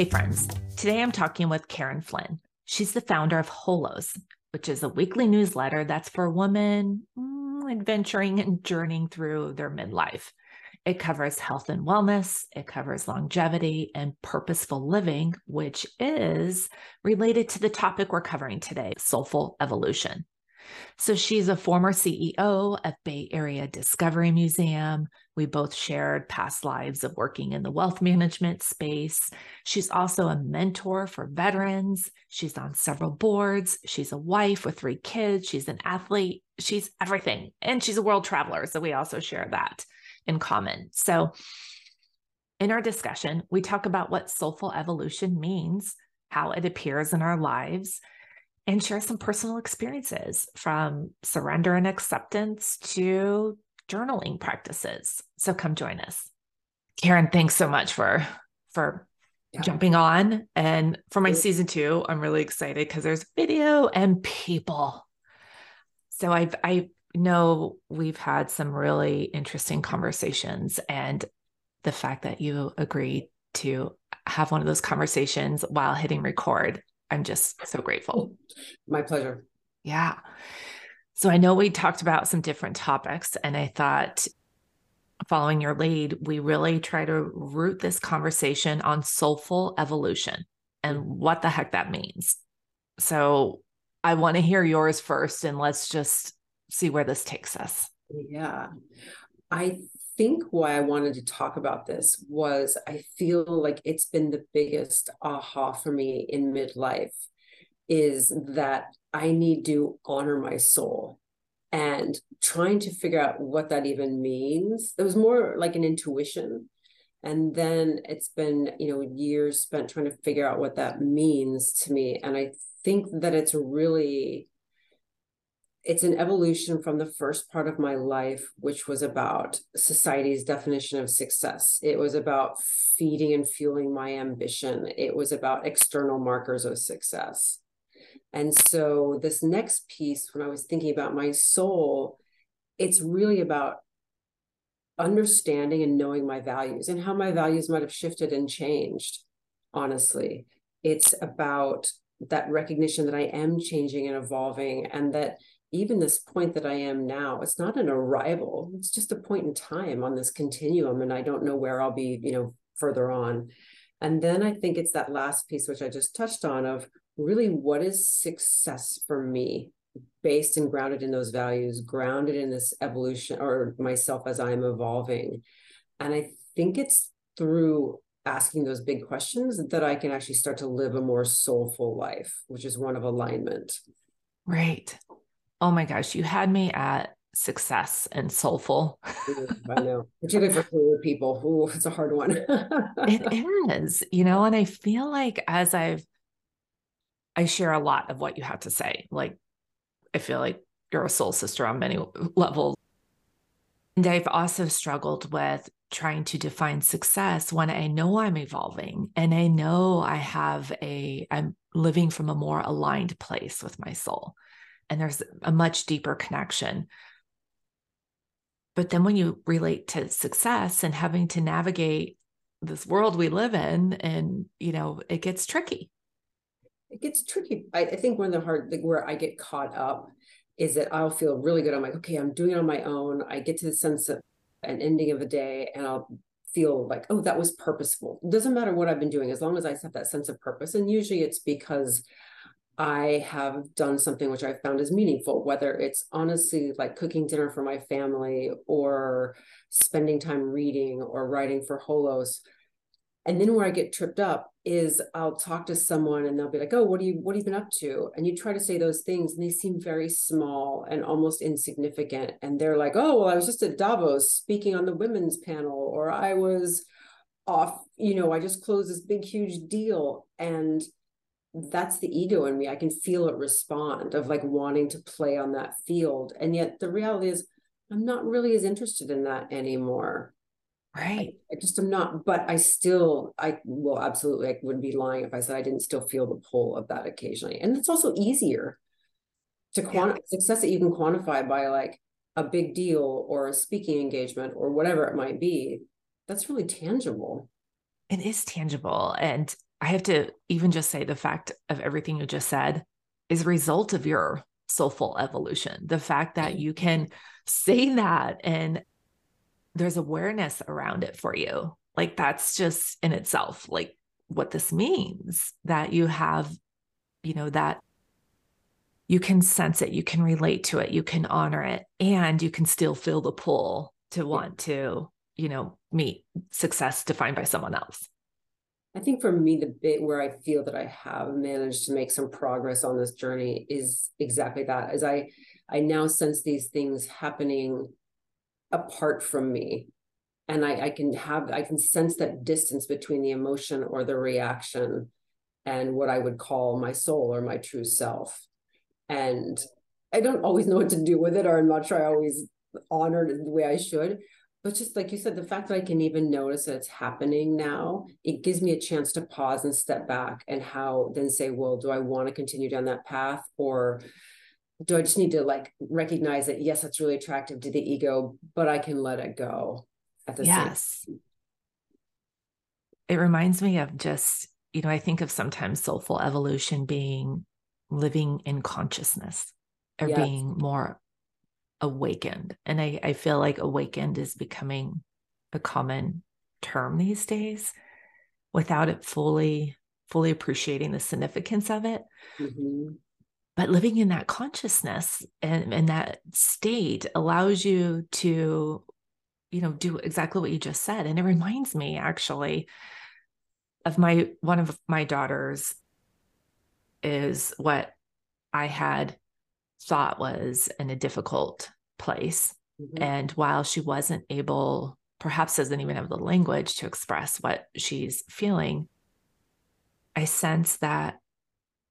Hey, friends. Today I'm talking with Karyn Flynn. She's the founder of Holos, which is a weekly newsletter that's for women mm, adventuring and journeying through their midlife. It covers health and wellness, it covers longevity and purposeful living, which is related to the topic we're covering today soulful evolution. So she's a former CEO of Bay Area Discovery Museum. We both shared past lives of working in the wealth management space. She's also a mentor for veterans. She's on several boards. She's a wife with three kids. She's an athlete. She's everything. And she's a world traveler. So we also share that in common. So in our discussion, we talk about what soulful evolution means, how it appears in our lives and share some personal experiences from surrender and acceptance to journaling practices. So come join us. Karyn, thanks so much for for yeah. jumping on. And for my season two, I'm really excited because there's video and people. So I've I know we've had some really interesting conversations and the fact that you agreed to have one of those conversations while hitting record I'm just so grateful. Oh, my pleasure. Yeah. So I know we talked about some different topics, and I thought following your lead, we really try to root this conversation on soulful evolution and what the heck that means. So I want to hear yours first, and let's just see where this takes us. Yeah. I think why I wanted to talk about this was I feel like it's been the biggest aha for me in midlife is that I need to honor my soul and trying to figure out what that even means. It was more like an intuition. And then it's been, you know, years spent trying to figure out what that means to me. And I think that it's really it's an evolution from the first part of my life, which was about society's definition of success. It was about feeding and fueling my ambition. It was about external markers of success. And so, this next piece, when I was thinking about my soul, it's really about understanding and knowing my values and how my values might have shifted and changed, honestly. It's about that recognition that I am changing and evolving, and that even this point that I am now, it's not an arrival. It's just a point in time on this continuum. And I don't know where I'll be, you know, further on. And then I think it's that last piece, which I just touched on, of really what is success for me based and grounded in those values, grounded in this evolution or myself as I'm evolving. And I think it's through asking those big questions that I can actually start to live a more soulful life, which is one of alignment. Right oh my gosh, you had me at success and soulful. I know, particularly for fluid people. Ooh, it's a hard one. it is, you know, and I feel like as I've, I share a lot of what you have to say. Like, I feel like you're a soul sister on many levels. And I've also struggled with trying to define success when I know I'm evolving and I know I have a, I'm living from a more aligned place with my soul and there's a much deeper connection. But then when you relate to success and having to navigate this world we live in, and you know, it gets tricky. It gets tricky. I, I think one of the hard like where I get caught up is that I'll feel really good. I'm like, okay, I'm doing it on my own. I get to the sense of an ending of the day and I'll feel like, oh, that was purposeful. It doesn't matter what I've been doing as long as I have that sense of purpose. And usually it's because I have done something which I've found is meaningful, whether it's honestly like cooking dinner for my family or spending time reading or writing for Holos. And then where I get tripped up is I'll talk to someone and they'll be like, "Oh, what do you what have you been up to?" And you try to say those things and they seem very small and almost insignificant. And they're like, "Oh, well, I was just at Davos speaking on the women's panel, or I was off, you know, I just closed this big huge deal." And that's the ego in me. I can feel it respond of like wanting to play on that field. And yet the reality is I'm not really as interested in that anymore. Right. I, I just am not, but I still, I will absolutely, I wouldn't be lying if I said I didn't still feel the pull of that occasionally. And it's also easier to quantify yeah. success that you can quantify by like a big deal or a speaking engagement or whatever it might be. That's really tangible. It is tangible. And I have to even just say the fact of everything you just said is a result of your soulful evolution. The fact that you can say that and there's awareness around it for you. Like that's just in itself like what this means that you have, you know, that you can sense it, you can relate to it, you can honor it, and you can still feel the pull to want to, you know, meet success defined by someone else. I think for me, the bit where I feel that I have managed to make some progress on this journey is exactly that. As I, I now sense these things happening apart from me, and I, I can have, I can sense that distance between the emotion or the reaction, and what I would call my soul or my true self. And I don't always know what to do with it, or I'm not sure I always honored the way I should but just like you said the fact that i can even notice that it's happening now it gives me a chance to pause and step back and how then say well do i want to continue down that path or do i just need to like recognize that yes that's really attractive to the ego but i can let it go at the yes same it reminds me of just you know i think of sometimes soulful evolution being living in consciousness or yes. being more awakened. And I, I feel like awakened is becoming a common term these days without it fully fully appreciating the significance of it mm-hmm. but living in that consciousness and, and that state allows you to you know do exactly what you just said and it reminds me actually of my one of my daughters is what i had thought was in a difficult place. Mm-hmm. And while she wasn't able, perhaps doesn't even have the language to express what she's feeling, I sense that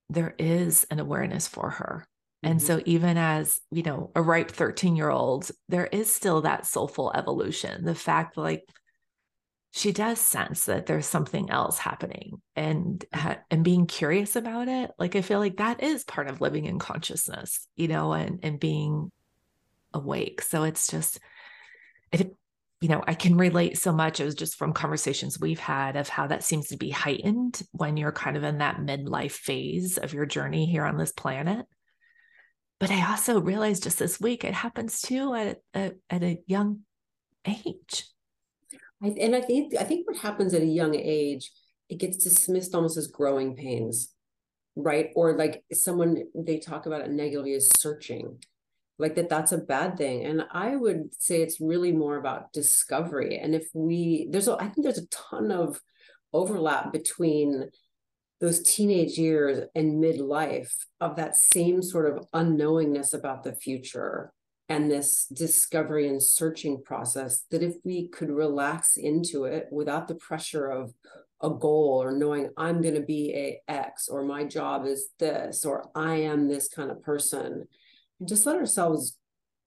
there is an awareness for her. Mm-hmm. And so, even as, you know, a ripe 13 year old, there is still that soulful evolution. The fact, like, she does sense that there's something else happening and mm-hmm. and being curious about it like i feel like that is part of living in consciousness you know and and being awake. So it's just it you know i can relate so much it was just from conversations we've had of how that seems to be heightened when you're kind of in that midlife phase of your journey here on this planet. But i also realized just this week it happens too at a, at a young age I, and I think I think what happens at a young age, it gets dismissed almost as growing pains, right? Or like someone they talk about it negatively as searching, like that that's a bad thing. And I would say it's really more about discovery. And if we there's a, I think there's a ton of overlap between those teenage years and midlife of that same sort of unknowingness about the future and this discovery and searching process that if we could relax into it without the pressure of a goal or knowing I'm going to be a X or my job is this or I am this kind of person and just let ourselves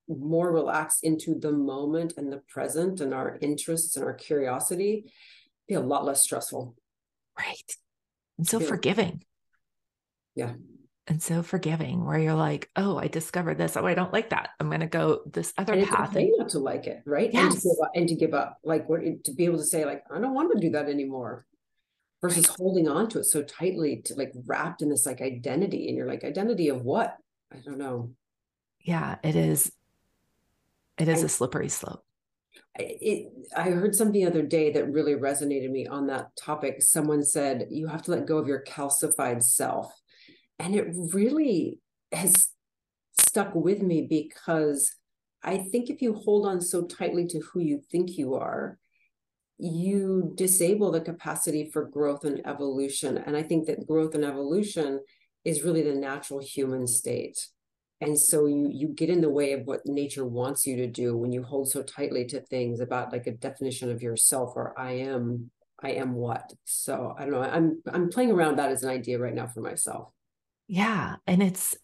more relax into the moment and the present and our interests and our curiosity be a lot less stressful. Right. And so forgiving. Yeah and so forgiving where you're like oh i discovered this. Oh i don't like that. I'm going to go this other and path it's okay not to like it right? Yes. and, to give up, and to give up like what to be able to say like i don't want to do that anymore. Versus right. holding on to it so tightly to like wrapped in this like identity and you're like identity of what? I don't know. Yeah it is it is I, a slippery slope. It, I heard something the other day that really resonated me on that topic. Someone said you have to let go of your calcified self and it really has stuck with me because I think if you hold on so tightly to who you think you are, you disable the capacity for growth and evolution. And I think that growth and evolution is really the natural human state. And so you you get in the way of what nature wants you to do when you hold so tightly to things about like a definition of yourself or I am I am what. So I don't know. I'm I'm playing around that as an idea right now for myself. Yeah. And it's,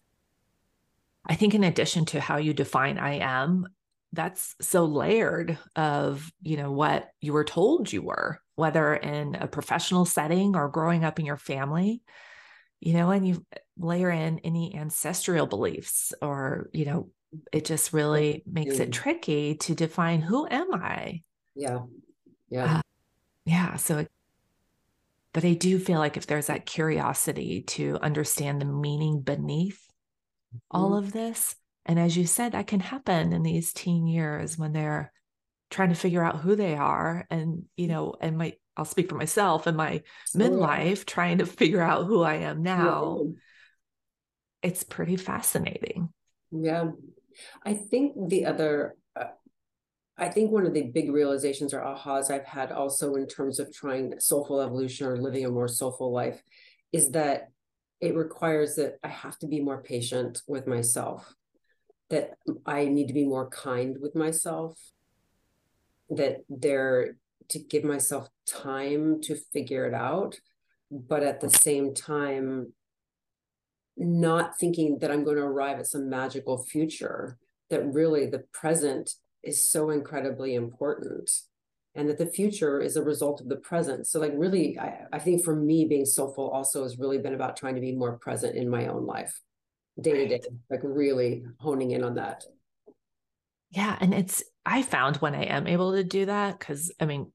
I think, in addition to how you define I am, that's so layered of, you know, what you were told you were, whether in a professional setting or growing up in your family, you know, and you layer in any ancestral beliefs or, you know, it just really makes it tricky to define who am I? Yeah. Yeah. Uh, yeah. So it, but I do feel like if there's that curiosity to understand the meaning beneath mm-hmm. all of this, and as you said, that can happen in these teen years when they're trying to figure out who they are. And, you know, and my, I'll speak for myself and my midlife, trying to figure out who I am now. Yeah. It's pretty fascinating. Yeah. I think the other, I think one of the big realizations or ahas I've had also in terms of trying soulful evolution or living a more soulful life is that it requires that I have to be more patient with myself, that I need to be more kind with myself, that there to give myself time to figure it out, but at the same time, not thinking that I'm going to arrive at some magical future, that really the present is so incredibly important and that the future is a result of the present. So, like, really, I, I think for me, being soulful also has really been about trying to be more present in my own life, day to day, like really honing in on that. Yeah. And it's, I found when I am able to do that, because I mean,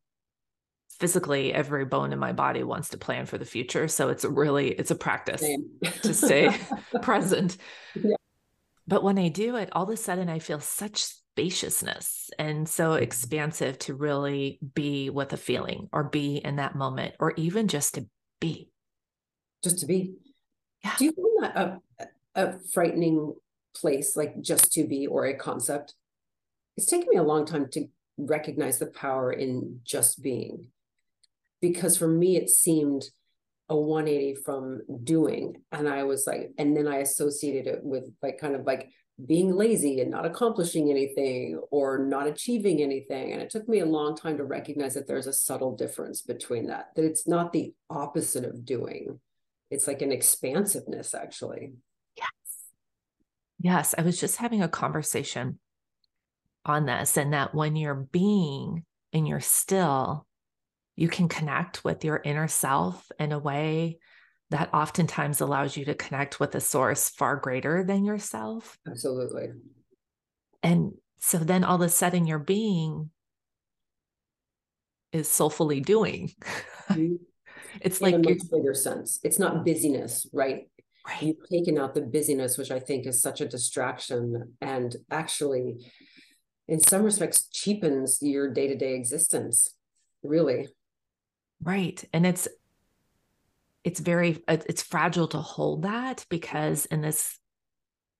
physically every bone in my body wants to plan for the future so it's a really it's a practice to stay present yeah. but when i do it all of a sudden i feel such spaciousness and so mm-hmm. expansive to really be with a feeling or be in that moment or even just to be just to be yeah. do you find that a, a frightening place like just to be or a concept it's taken me a long time to recognize the power in just being because for me it seemed a 180 from doing and i was like and then i associated it with like kind of like being lazy and not accomplishing anything or not achieving anything. And it took me a long time to recognize that there's a subtle difference between that that it's not the opposite of doing. It's like an expansiveness actually. Yes. Yes i was just having a conversation on this and that when you're being and you're still you can connect with your inner self in a way that oftentimes allows you to connect with a source far greater than yourself. Absolutely. And so then all of a sudden your being is soulfully doing. Mm-hmm. it's In like a much bigger sense. It's not busyness, right? Right. You've taken out the busyness, which I think is such a distraction and actually, in some respects, cheapens your day to day existence, really. Right. And it's it's very it's fragile to hold that because in this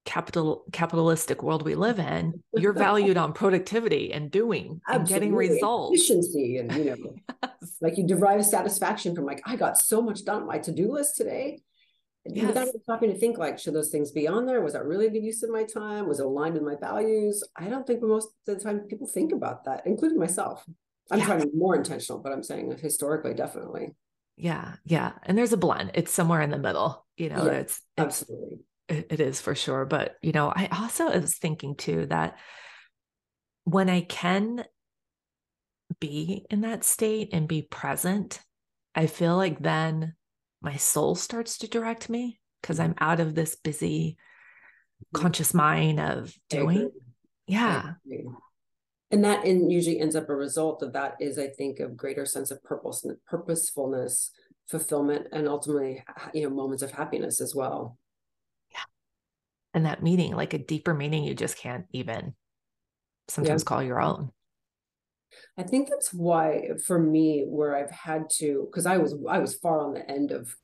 capital capitalistic world we live in, you're valued on productivity and doing Absolutely. and getting results. Efficiency and you know, yes. like you derive satisfaction from like, I got so much done on my to-do list today. Yes. Without stopping to think like, should those things be on there? Was that really a good use of my time? Was it aligned with my values? I don't think most of the time people think about that, including myself. I'm yeah. trying to be more intentional, but I'm saying historically, definitely. Yeah. Yeah. And there's a blend. It's somewhere in the middle, you know, yeah, it's, it's absolutely, it, it is for sure. But, you know, I also was thinking too that when I can be in that state and be present, I feel like then my soul starts to direct me because I'm out of this busy mm-hmm. conscious mind of doing. Yeah and that in, usually ends up a result of that is i think a greater sense of purpose purposefulness fulfillment and ultimately you know moments of happiness as well. Yeah. And that meaning like a deeper meaning you just can't even sometimes yeah. call your own. I think that's why for me where i've had to because i was i was far on the end of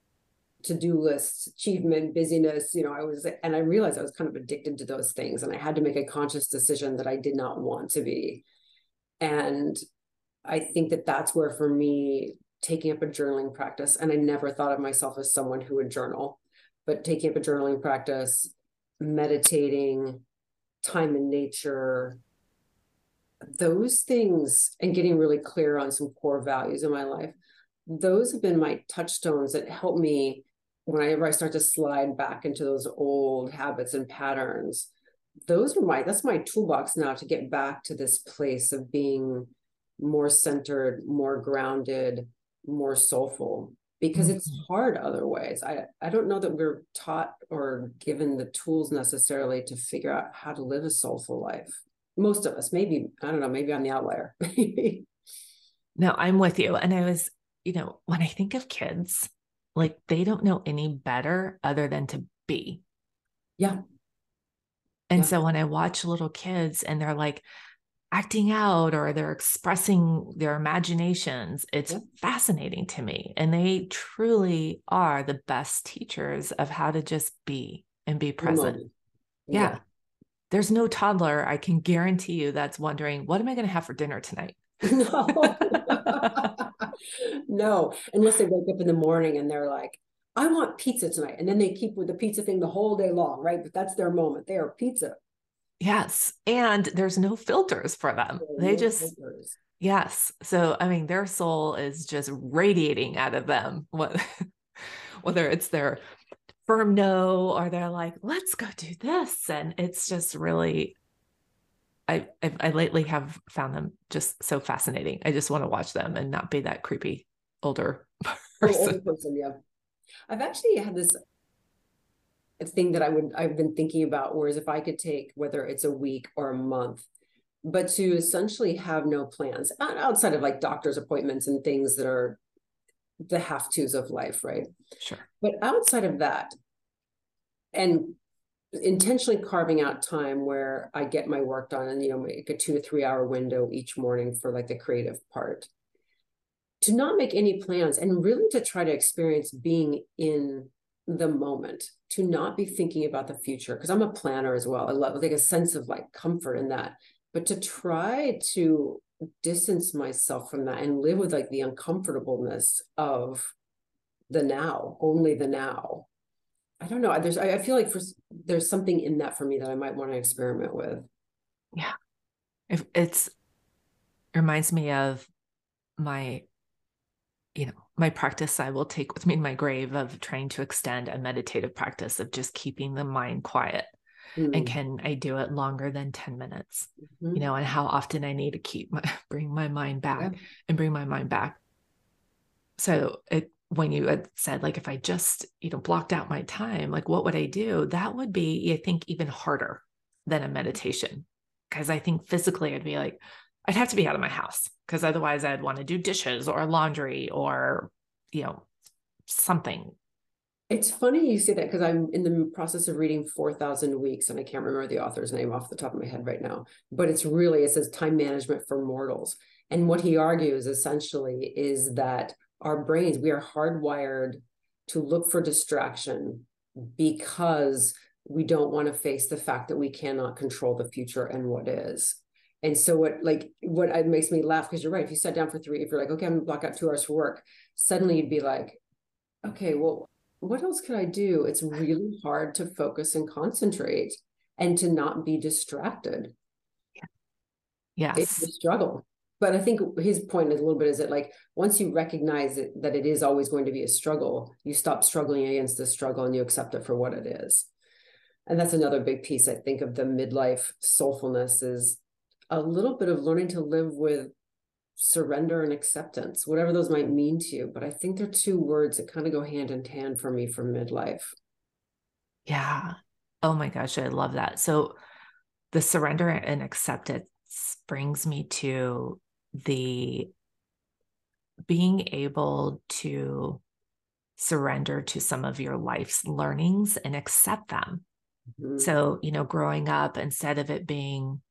to-do lists achievement busyness you know i was and i realized i was kind of addicted to those things and i had to make a conscious decision that i did not want to be. And i think that that's where for me taking up a journaling practice and i never thought of myself as someone who would journal but taking up a journaling practice meditating time in nature those things and getting really clear on some core values in my life those have been my touchstones that help me whenever I start to slide back into those old habits and patterns, those are my that's my toolbox now to get back to this place of being more centered, more grounded, more soulful because mm-hmm. it's hard otherwise. I I don't know that we're taught or given the tools necessarily to figure out how to live a soulful life. Most of us, maybe I don't know, maybe I'm the outlier. no, I'm with you. And I was you know, when I think of kids, like they don't know any better other than to be. Yeah. And Yeah. so when I watch little kids and they're like acting out or they're expressing their imaginations, it's Yeah. fascinating to me. And they truly are the best teachers of how to just be and be present. moment. Yeah. There's no toddler, I can guarantee you, that's wondering, what am I going to have for dinner tonight? No. no, unless they wake up in the morning and they're like, I want pizza tonight. And then they keep with the pizza thing the whole day long, right? But that's their moment. They are pizza. Yes. And there's no filters for them. They no just, filters. yes. So, I mean, their soul is just radiating out of them. What, whether it's their firm no or they're like, let's go do this. And it's just really, I, I, I lately have found them just so fascinating. I just want to watch them and not be that creepy older person. older person, yeah. I've actually had this thing that I would I've been thinking about, whereas if I could take whether it's a week or a month, but to essentially have no plans outside of like doctor's appointments and things that are the have tos of life, right? Sure. But outside of that, and intentionally carving out time where I get my work done and, you know, make a two to three hour window each morning for like the creative part. To not make any plans and really to try to experience being in the moment, to not be thinking about the future. Cause I'm a planner as well. I love like a sense of like comfort in that. But to try to distance myself from that and live with like the uncomfortableness of the now, only the now. I don't know. There's, I I feel like for there's something in that for me that I might want to experiment with. Yeah. If it's it reminds me of my you know my practice i will take with me in my grave of trying to extend a meditative practice of just keeping the mind quiet and Mm, can i do it longer than 10 minutes mhm. you know and how often i need to keep my bring my mind back and bring my mind back so it when you had said like if i just you know blocked out my time like what would i do that would be i think even harder than a meditation because i think physically i'd be like i'd have to be out of my house because otherwise i'd want to do dishes or laundry or you know something It's funny you say that because I'm in the process of reading 4,000 Weeks, and I can't remember the author's name off the top of my head right now. But it's really, it says time management for mortals. And what he argues essentially is that our brains, we are hardwired to look for distraction because we don't want to face the fact that we cannot control the future and what is. And so what like what it makes me laugh because you're right. If you sat down for three, if you're like, okay, I'm gonna block out two hours for work, suddenly you'd be like, okay, well, what else could I do? It's really hard to focus and concentrate and to not be distracted. It's yes It's a struggle. But I think his point is a little bit is that like once you recognize it, that it is always going to be a struggle, you stop struggling against the struggle and you accept it for what it is. And that's another big piece, I think, of the midlife soulfulness is a little bit of learning to live with surrender and acceptance, whatever those might mean to you. But I think they're two words that kind of go hand in hand for me for midlife. yeah oh my gosh i love that so the surrender and acceptance brings me to the being able to surrender to some of your life's learnings and accept them. Mhm. So, you know, growing up, instead of it being,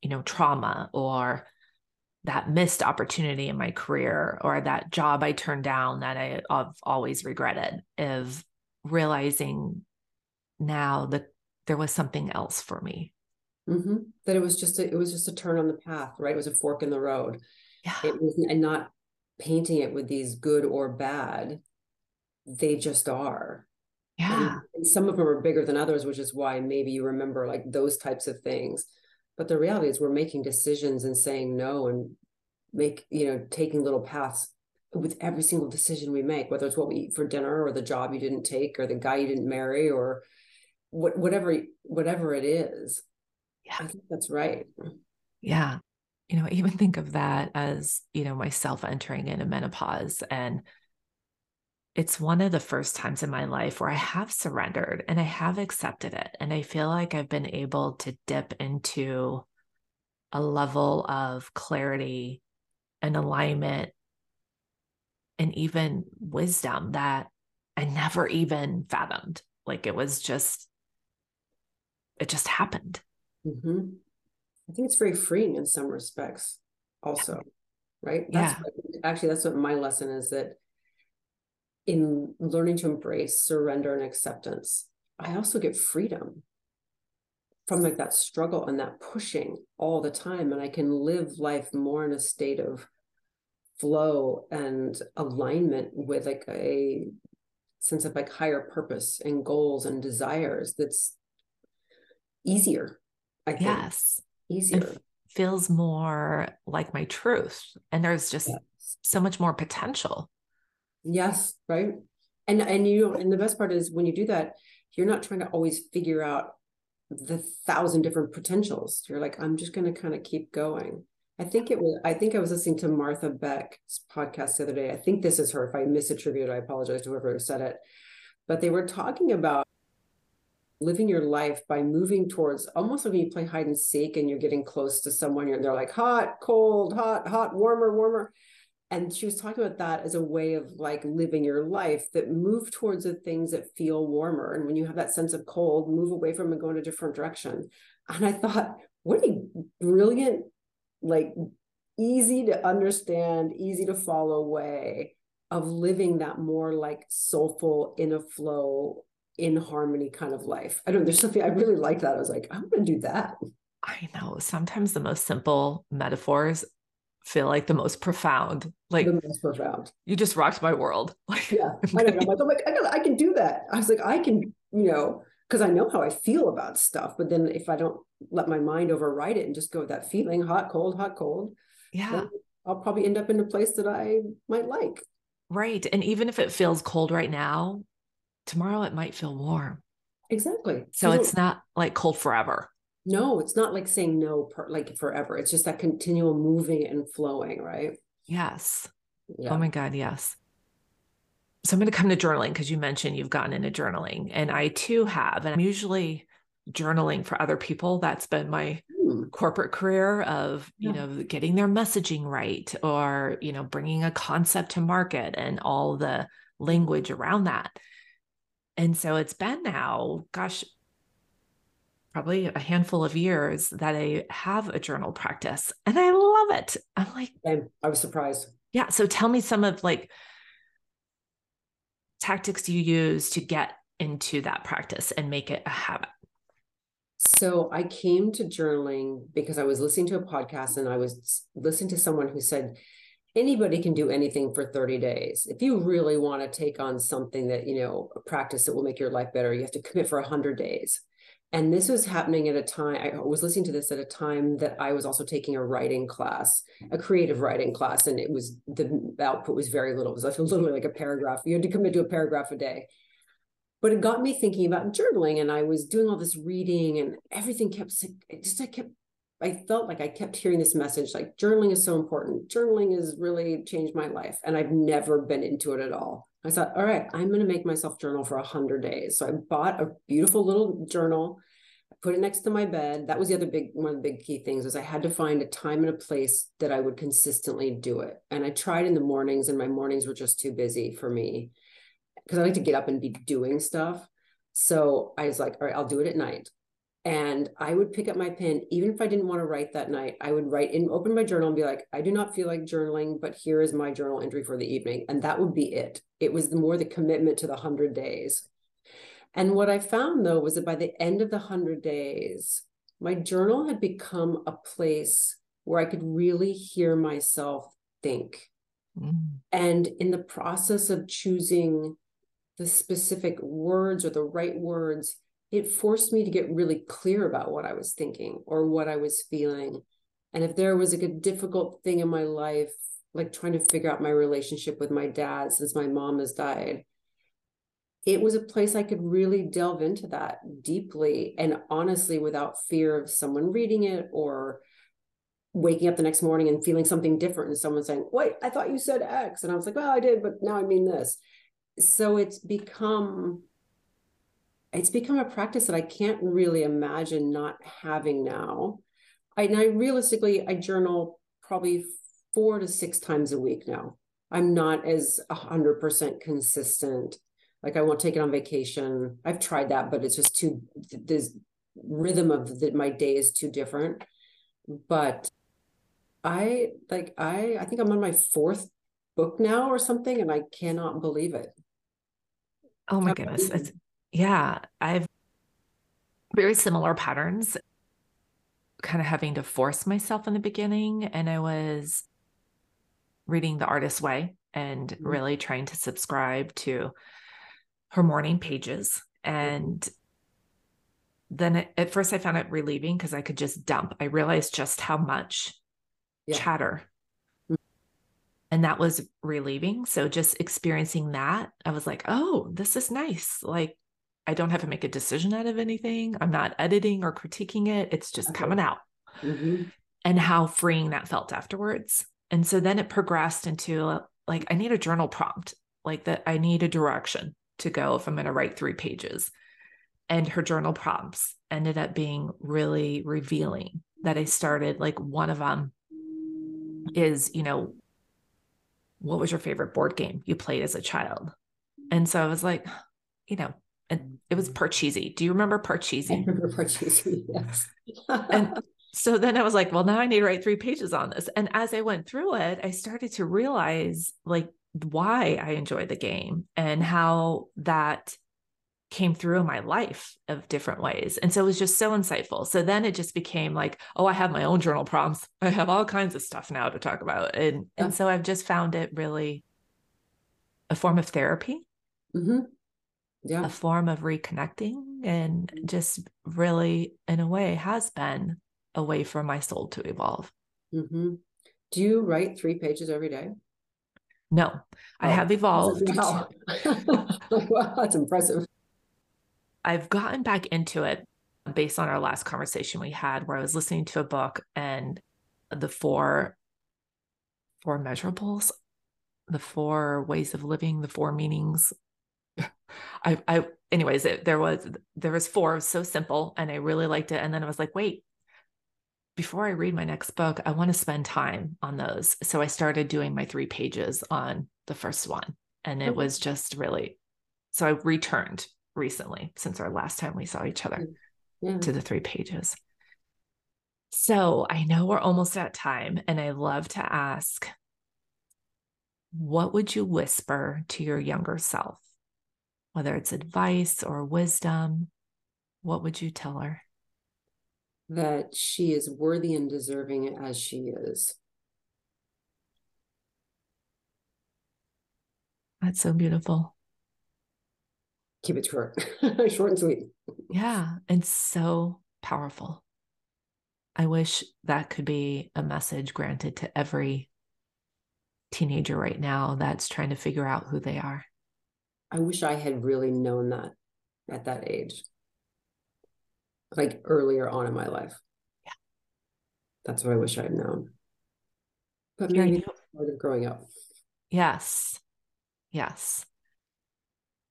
you know, trauma or that missed opportunity in my career or that job I turned down that I, have always regretted, of realizing now that there was something else for me. Mhm. That it was just a, it was just a turn on the path, right? It was a fork in the road. Yeah. It was and not painting it with these good or bad. They just are. Yeah. and some of them are bigger than others, which is why maybe you remember like those types of things. But the reality is we're making decisions and saying no and make, you know, taking little paths with every single decision we make, whether it's what we eat for dinner or the job you didn't take or the guy you didn't marry or what whatever whatever it is. Yeah. I think that's right. Yeah. You know, I even think of that as, you know, myself entering into menopause. And it's one of the first times in my life where I have surrendered and I have accepted it. And I feel like I've been able to dip into a level of clarity and alignment and even wisdom that I never even fathomed. Like it was just, it just happened. Mm-hmm. I think it's very freeing in some respects, also, right? That's yeah. What, actually, that's what my lesson is that in learning to embrace surrender and acceptance, I also get freedom from like that struggle and that pushing all the time. And I can live life more in a state of flow and alignment with like a sense of like higher purpose and goals and desires that's easier i yes easier it feels more like my truth and there's just yes. so much more potential yes right and and you and the best part is when you do that you're not trying to always figure out the thousand different potentials you're like i'm just going to kind of keep going I think it was, I think I was listening to Martha Beck's podcast the other day. I think this is her. If I misattribute, I apologize to whoever said it. But they were talking about living your life by moving towards almost like when you play hide and seek and you're getting close to someone, you're they're like hot, cold, hot, hot, warmer, warmer. And she was talking about that as a way of like living your life that move towards the things that feel warmer. And when you have that sense of cold, move away from it, go in a different direction. And I thought, what a brilliant like easy to understand, easy to follow way of living that more like soulful, in a flow, in harmony kind of life. I don't know, there's something I really like that. I was like, I'm gonna do that. I know. Sometimes the most simple metaphors feel like the most profound. Like the most profound. You just rocked my world. Like yeah. I know. I'm like, oh I'm like, I, got, I can do that. I was like, I can, you know, because I know how I feel about stuff. But then if I don't let my mind override it and just go with that feeling, hot, cold, hot, cold, yeah, I'll probably end up in a place that I might like. Right. And even if it feels cold right now, tomorrow it might feel warm. Exactly. So, it's not like cold forever. No, it's not like saying no per, like forever. It's just that continual moving and flowing, right? Yes. Yeah. Oh my God, yes so I'm going to come to journaling because you mentioned you've gotten into journaling, and I too have. And I'm usually journaling for other people. That's been my hmm. corporate career of yeah. you know getting their messaging right, or you know bringing a concept to market and all the language around that. And so it's been now, gosh, probably a handful of years that I have a journal practice, and I love it. I'm like, I was surprised. Yeah. So tell me some of like tactics you use to get into that practice and make it a habit? So I came to journaling because I was listening to a podcast and I was listening to someone who said anybody can do anything for 30 days. If you really want to take on something that, you know, a practice that will make your life better, you have to commit for 100 days. And this was happening at a time, I was listening to this at a time that I was also taking a writing class, a creative writing class. And it was, the output was very little. It was literally like a paragraph. You had to commit to a paragraph a day. But it got me thinking about journaling. And I was doing all this reading and everything kept, it just, I kept, I felt like I kept hearing this message like journaling is so important. Journaling has really changed my life. And I've never been into it at all. I thought, all right, I'm going to make myself journal for 100 days. So I bought a beautiful little journal. I put it next to my bed. That was the other big one of the big key things was I had to find a time and a place that I would consistently do it. And I tried in the mornings and my mornings were just too busy for me because I like to get up and be doing stuff. So I was like, all right, I'll do it at night and I would pick up my pen, even if I didn't want to write that night. I would write in, open my journal, and be like, I do not feel like journaling, but here is my journal entry for the evening, and that would be it. It was the more the commitment to the hundred days. And what I found though was that by the end of the hundred days, my journal had become a place where I could really hear myself think. Mm. And in the process of choosing the specific words or the right words, it forced me to get really clear about what I was thinking or what I was feeling. And if there was like a difficult thing in my life, like trying to figure out my relationship with my dad since my mom has died, it was a place I could really delve into that deeply and honestly without fear of someone reading it or waking up the next morning and feeling something different and someone saying, Wait, I thought you said X. And I was like, Well, I did, but now I mean this. So it's become it's become a practice that I can't really imagine not having now. I, and I realistically, I journal probably four to six times a week now. I'm not as a hundred percent consistent. Like I won't take it on vacation. I've tried that, but it's just too this rhythm of the, my day is too different. But I like I I think I'm on my fourth book now or something, and I cannot believe it. Oh my goodness. It's yeah, I've very similar patterns kind of having to force myself in the beginning and I was reading The Artist's Way and mm-hmm. really trying to subscribe to her morning pages and then at first I found it relieving because I could just dump. I realized just how much yeah. chatter. Mm-hmm. And that was relieving. So just experiencing that, I was like, oh, this is nice. Like I don't have to make a decision out of anything. I'm not editing or critiquing it. It's just okay. coming out. Mm-hmm. And how freeing that felt afterwards. And so then it progressed into like, I need a journal prompt, like that I need a direction to go if I'm going to write three pages. And her journal prompts ended up being really revealing that I started. Like one of them is, you know, what was your favorite board game you played as a child? And so I was like, you know, and it was Parcheesi. Do you remember Parcheesi? I remember Parcheesi, yes. and so then I was like, well, now I need to write three pages on this. And as I went through it, I started to realize like why I enjoy the game and how that came through in my life of different ways. And so it was just so insightful. So then it just became like, oh, I have my own journal prompts. I have all kinds of stuff now to talk about. And yeah. and so I've just found it really a form of therapy. Mm-hmm yeah. a form of reconnecting and just really in a way has been a way for my soul to evolve mm-hmm. do you write three pages every day no oh, i have evolved wow. wow that's impressive i've gotten back into it based on our last conversation we had where i was listening to a book and the four four measurables the four ways of living the four meanings I, I, anyways, it, there was, there was four, so simple, and I really liked it. And then I was like, wait, before I read my next book, I want to spend time on those. So I started doing my three pages on the first one, and it was just really. So I returned recently since our last time we saw each other mm, yeah. to the three pages. So I know we're almost at time, and I love to ask, what would you whisper to your younger self? Whether it's advice or wisdom, what would you tell her? That she is worthy and deserving as she is. That's so beautiful. Keep it short, short and sweet. Yeah, and so powerful. I wish that could be a message granted to every teenager right now that's trying to figure out who they are. I wish I had really known that at that age, like earlier on in my life. Yeah. That's what I wish I had known. But maybe part of growing up. Yes. Yes.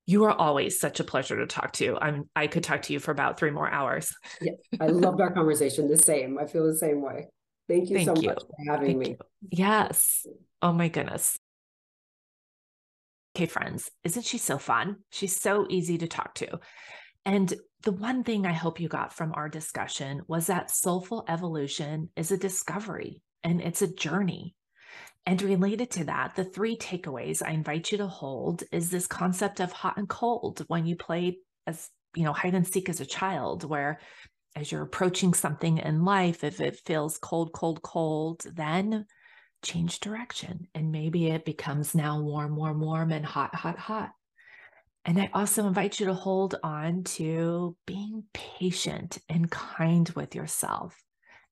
You are always such a pleasure to talk to. I'm I could talk to you for about three more hours. yeah. I loved our conversation. The same. I feel the same way. Thank you Thank so you. much for having Thank me. You. Yes. Oh my goodness. Okay, friends, isn't she so fun? She's so easy to talk to. And the one thing I hope you got from our discussion was that soulful evolution is a discovery and it's a journey. And related to that, the three takeaways I invite you to hold is this concept of hot and cold when you played as, you know, hide and seek as a child, where as you're approaching something in life, if it feels cold, cold, cold, then change direction. And maybe it becomes now warm, warm, warm, and hot, hot, hot. And I also invite you to hold on to being patient and kind with yourself.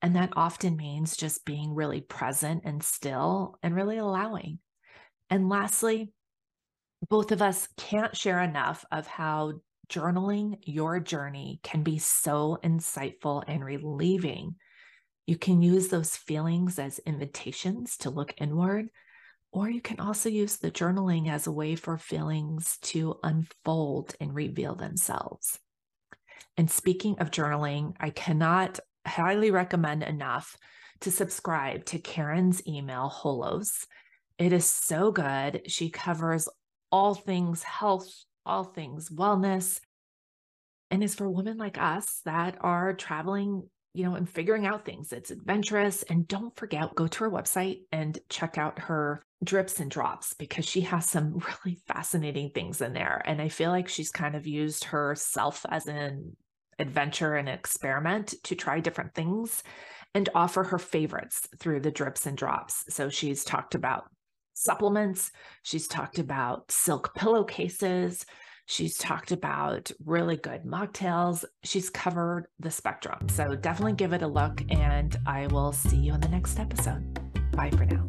And that often means just being really present and still and really allowing. And lastly, both of us can't share enough of how journaling your journey can be so insightful and relieving you can use those feelings as invitations to look inward, or you can also use the journaling as a way for feelings to unfold and reveal themselves. And speaking of journaling, I cannot highly recommend enough to subscribe to Karyn's email, Holos. It is so good. She covers all things health, all things wellness, and is for women like us that are traveling, you know, and figuring out things. It's adventurous. And don't forget, go to her website and check out her drips and drops because she has some really fascinating things in there. And I feel like she's kind of used herself as an adventure and experiment to try different things and offer her favorites through the drips and drops. So she's talked about supplements, she's talked about silk pillowcases, she's talked about really good mocktails. She's covered the spectrum. So definitely give it a look, and I will see you in the next episode. Bye for now.